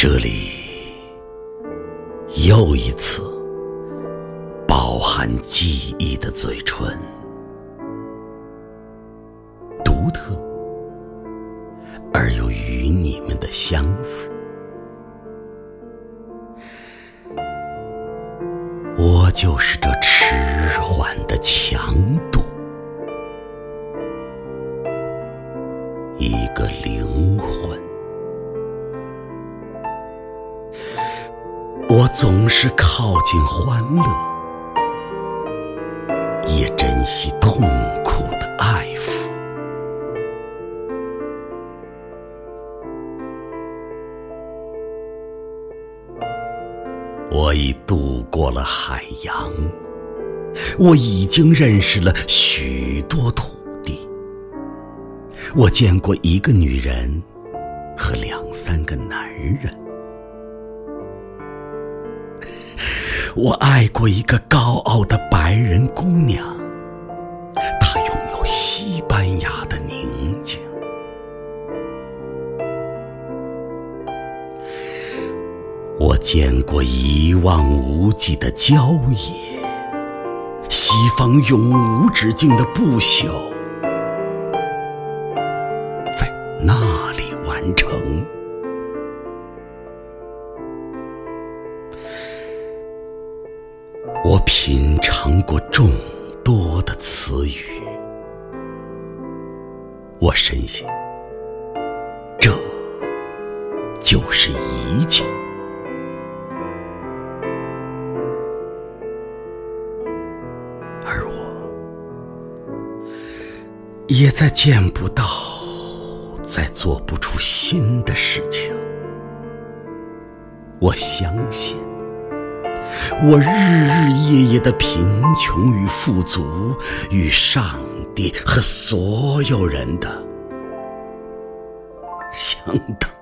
这里又一次饱含记忆的嘴唇，独特而又与你们的相似。我就是这迟缓的强度，一个灵魂。我总是靠近欢乐，也珍惜痛苦的爱抚。我已渡过了海洋，我已经认识了许多土地。我见过一个女人和两三个男人。我爱过一个高傲的白人姑娘，她拥有西班牙的宁静。我见过一望无际的郊野，西方永无止境的不朽，在那里完成。品尝过众多的词语，我深信，这就是一切。而我，也再见不到，再做不出新的事情。我相信。我日日夜夜的贫穷与富足，与上帝和所有人的相当。